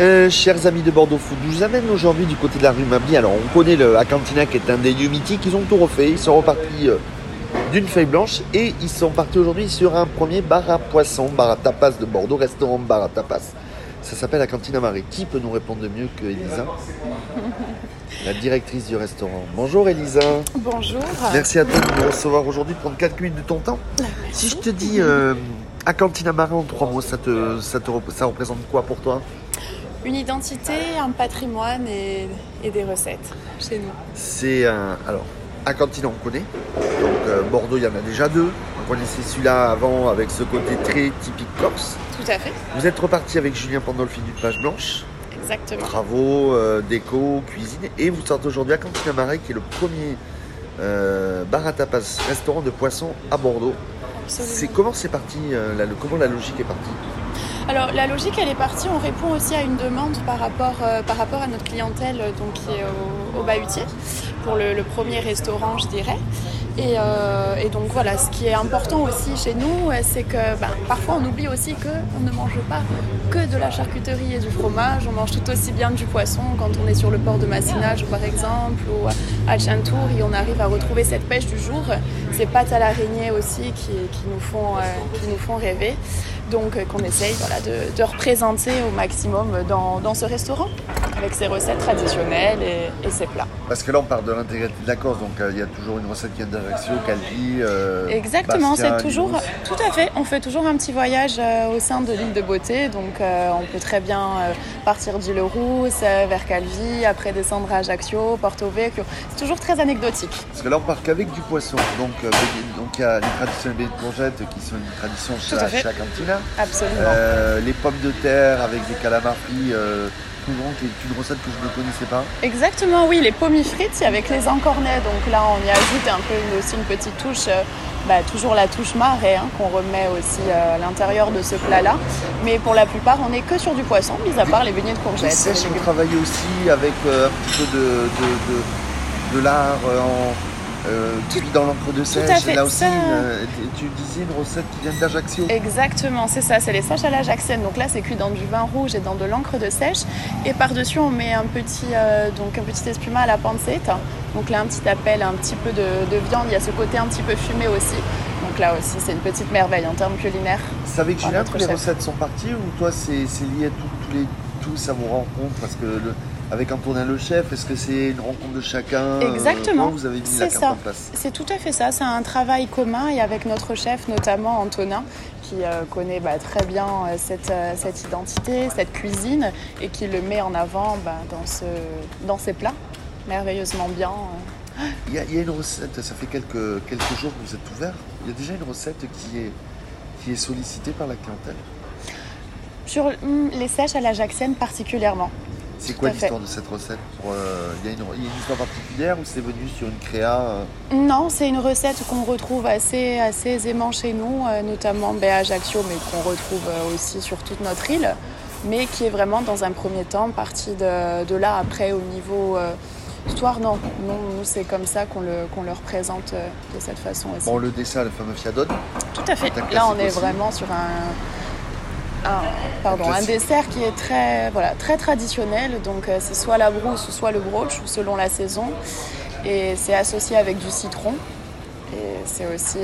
Euh, chers amis de Bordeaux Foot, je vous amène aujourd'hui du côté de la rue Mably. Alors, on connaît le Acantina qui est un des lieux mythiques. Ils ont tout refait. Ils sont repartis euh, d'une feuille blanche et ils sont partis aujourd'hui sur un premier bar à poisson, bar à tapas de Bordeaux, restaurant bar à tapas. Ça s'appelle Acantina Marais. Qui peut nous répondre de mieux que Elisa La directrice du restaurant. Bonjour Elisa. Bonjour. Merci à toi de nous recevoir aujourd'hui, de prendre quelques minutes de ton temps. Si je te dis euh, Acantina Marais en trois mots, ça, te, ça, te, rep- ça représente quoi pour toi? Une identité, un patrimoine et, et des recettes chez nous. C'est un. Alors, Acantina, on connaît. Donc, euh, Bordeaux, il y en a déjà deux. On connaissait celui-là avant avec ce côté très typique corse. Tout à fait, Vous êtes reparti avec Julien Pandolfi d'une page blanche. exactement. Travaux, euh, déco, cuisine. Et vous sortez aujourd'hui à Cantina Marais, qui est le premier euh, bar à tapas, restaurant de poisson à Bordeaux. C'est Absolument. comment c'est parti la- le- Comment la logique est partie? Alors la logique, elle est partie. On répond aussi à une demande par rapport, euh, à notre clientèle euh, donc, qui est au, Bahutier pour le premier restaurant, je dirais. Et, euh, et donc voilà, ce qui est important aussi chez nous, c'est que bah, parfois on oublie aussi qu'on ne mange pas que de la charcuterie et du fromage. On mange tout aussi bien du poisson quand on est sur le port de Massinage par exemple ou à Chantour et on arrive à retrouver cette pêche du jour, ces pâtes à l'araignée aussi qui, qui nous font, euh, qui nous font rêver. Donc euh, qu'on essaye de, représenter au maximum dans ce restaurant avec ses recettes traditionnelles et, et ses plats. Parce que là, on parle de l'intégralité de la Corse, donc euh, il y a toujours une recette qui vient d'Ajaccio, Calvi. euh, Exactement, c'est toujours, tout à fait. On fait toujours un petit voyage euh, au sein de l'île de Beauté, donc on peut très bien partir du Lerousse vers Calvi, après descendre à Ajaccio, Porto Vecchio. C'est toujours très anecdotique. Parce que là, on part qu'avec du poisson. Donc, donc il y a les traditionnels beignets de courgettes qui sont une tradition chez, chez Acantina. Absolument. Les pommes de terre avec des calamars frits, long, qui est une recette que je ne connaissais pas. Exactement, oui, les pommes frites avec les encornets. Donc là, on y ajoute un peu une- aussi une petite touche, euh, bah, toujours la touche marais hein, qu'on remet aussi euh, à l'intérieur de ce plat-là. Mais pour la plupart, on n'est que sur du poisson, mis à part les beignets de courgettes. sèches, légumes. travaillez aussi avec euh, un petit peu de, de, de, de lard en, euh, dans l'encre de sèche. à fait, Là aussi, ça- euh, tu disais une recette qui vient d'Ajaccio. Exactement, c'est ça, c'est les sèches à la jaxienne. Donc là, c'est cuit dans du vin rouge et dans de l'encre de sèche. Et par-dessus, on met un petit, euh, donc un petit espuma à la pancetta. Donc là, un petit appel, un petit peu de, de viande. Il y a ce côté un petit peu fumé aussi. Donc là aussi, c'est une petite merveille en termes culinaires. C'est avec Julien que les recettes sont parties ou toi, c'est lié à tout, tous les, tout ça vous rencontre Parce que le, avec Antonin le chef, est-ce que c'est une rencontre de chacun euh, Exactement. comment vous avez mis la C'est carte ça. en place C'est tout à fait ça, c'est un travail commun et avec notre chef notamment Antonin qui euh, connaît bah, très bien euh, cette, euh, cette identité, cette cuisine et qui le met en avant bah, dans, ce, dans ses plats merveilleusement bien. euh. Il y, a, il y a une recette, ça fait quelques, quelques jours que vous êtes ouvert. Il y a déjà une recette qui est, qui est sollicitée par la clientèle? Sur hum, les sèches à la jaxienne particulièrement. C'est quoi l'histoire de cette recette euh, il, y a une, il y a une histoire particulière ou c'est venu sur une créa euh, Non, c'est une recette qu'on retrouve assez, assez aisément chez nous, euh, notamment ben, à Ajaccio, mais qu'on retrouve aussi sur toute notre île, mais qui est vraiment dans un premier temps partie de, de là. Après, au niveau histoire, non, non nous, c'est comme ça qu'on le, qu'on le représente de cette façon aussi. Bon, le dessert, le fameux fiadone. Tout à fait. Là, on est aussi. vraiment sur un, un- pardon, Un dessert qui est très, voilà, très traditionnel. Donc, euh, c'est soit la brousse ou soit le brooch, selon la saison. Et c'est associé avec du citron. Et c'est aussi.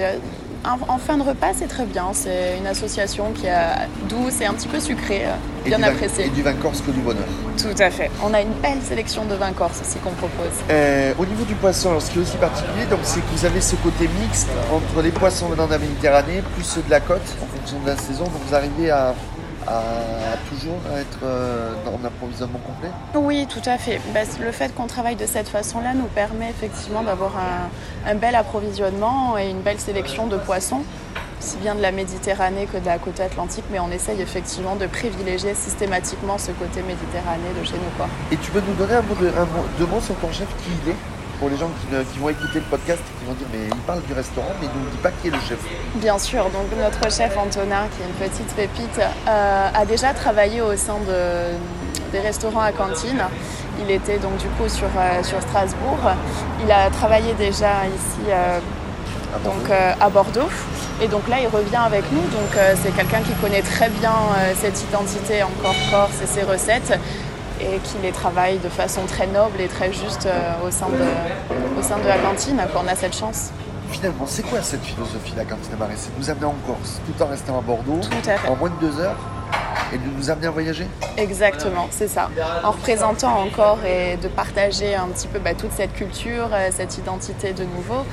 En, en fin de repas, c'est très bien. C'est une association qui est douce et un petit peu sucrée, euh, Et bien appréciée. Et du vin corse que du bonheur. Tout à fait. On a une belle sélection de vins corse aussi qu'on propose. Euh, au niveau du poisson, alors, ce qui est aussi particulier, donc, c'est que vous avez ce côté mixte entre les poissons venant de la Méditerranée plus ceux de la côte en fonction de la saison. Donc vous arrivez à, à toujours être euh, en approvisionnement complet. Oui, tout à fait. Ben, le fait qu'on travaille de cette façon-là nous permet effectivement d'avoir un, un bel approvisionnement et une belle sélection de poissons, aussi bien de la Méditerranée que de la côte atlantique, mais on essaye effectivement de privilégier systématiquement ce côté Méditerranée de chez nous. Quoi. Et tu peux nous donner un mot de, un mot- deux mots sur ton chef, qui il est? Pour les gens qui, ne- qui vont écouter le podcast et qui vont dire mais il parle du restaurant mais il ne nous dit pas qui est le chef. Bien sûr, donc notre chef Antonin, qui est une petite pépite, euh, a déjà travaillé au sein de- des restaurants à cantine. Il était donc du coup sur, euh, sur Strasbourg. Il a travaillé déjà ici euh, à Bordeaux. donc, à Bordeaux. Et donc là, il revient avec nous. Donc c'est quelqu'un qui connaît très bien cette identité encore corse et ses recettes et qui les travaille de façon très noble et très juste euh, au, sein de, au sein de la cantine. On a cette chance. Finalement, c'est quoi cette philosophie de la cantine Marais C'est de nous amener en Corse tout en restant à Bordeaux Tout à fait. en moins de deux heures et de nous amener à voyager? Exactement, c'est ça. En représentant encore et de partager un petit peu bah, toute cette culture, euh, cette identité de nouveau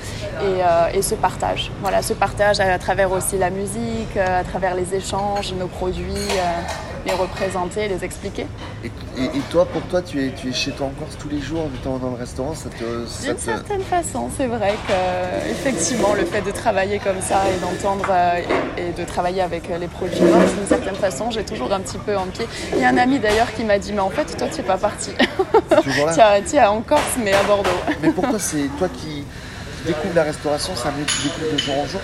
et, euh, et ce partage. Voilà, ce partage à, travers aussi la musique, à travers les échanges, nos produits, euh, les représenter, les expliquer. et, et- et toi, pour toi, tu es, tu es chez toi en Corse tous les jours en dans le restaurant ça te, ça D'une te- certaine façon, c'est vrai que effectivement le fait de travailler comme ça et d'entendre euh, et, et de travailler avec euh, les produits d'une certaine façon, j'ai toujours un petit peu en pied. Il y a un ami d'ailleurs qui m'a dit mais en fait toi tu es pas parti. Tiens, tiens, en Corse mais à Bordeaux. Mais pourquoi c'est toi qui, découvres la restauration, c'est un milieu que tu découvres de jour en jour?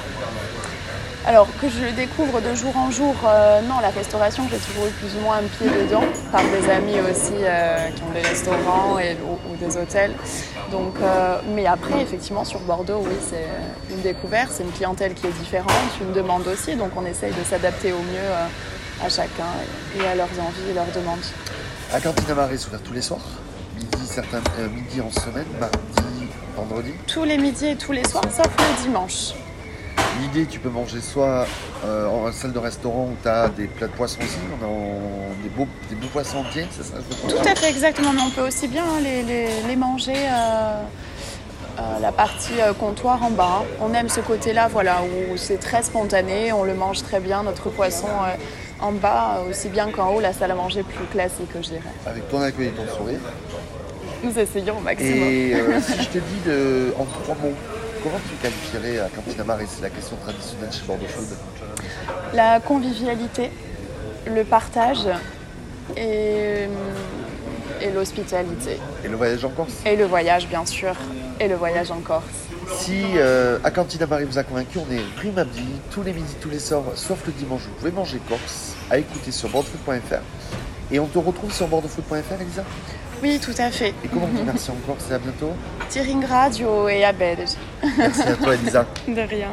Alors que je le découvre de jour en jour, euh, non, la restauration, j'ai toujours eu plus ou moins un pied dedans, par des amis aussi euh, qui ont des restaurants et, ou, ou des hôtels. Donc, euh, mais après, effectivement, sur Bordeaux, oui, c'est une découverte, c'est une clientèle qui est différente, une demande aussi, donc on essaye de s'adapter au mieux à chacun et, et à leurs envies et leurs demandes. La cantine Marais est ouverte tous les soirs, midi, certains, midi en semaine, mardi, vendredi. Tous les midis et tous les soirs, sauf le dimanche. L'idée, tu peux manger soit euh, en salle de restaurant où tu as des plats de poissons aussi, on a en- des, beaux, des beaux poissons entiers, c'est ça je Tout à fait, exactement. Mais on peut aussi bien hein, les, les- les manger euh, euh, la partie euh, comptoir en bas. On aime ce côté-là, voilà, où c'est très spontané, on le mange très bien, notre poisson en bas, aussi bien qu'en haut, la salle à manger plus classique, je dirais. Avec ton accueil et ton sourire. Nous essayons au maximum. Et si je te dis de, en trois mots, comment tu qualifierais la cantine Marais C'est la question traditionnelle chez Bordeaux Food. La convivialité, le partage et, et l'hospitalité. Et le voyage en Corse? Et le voyage, bien sûr, et le voyage en Corse. Si euh, à Cantina Marie vous a convaincu, on est rue Mabdi, tous les midis, tous les soirs, sauf le dimanche. Vous pouvez manger corse, à écouter sur bordeauxfoot.fr. Et on te retrouve sur bordeauxfoot.fr, Elisa? Oui, tout à fait. Et comment on dit merci en Corse et à bientôt Tiring Radio et Abed. Merci à toi, Elisa. De rien.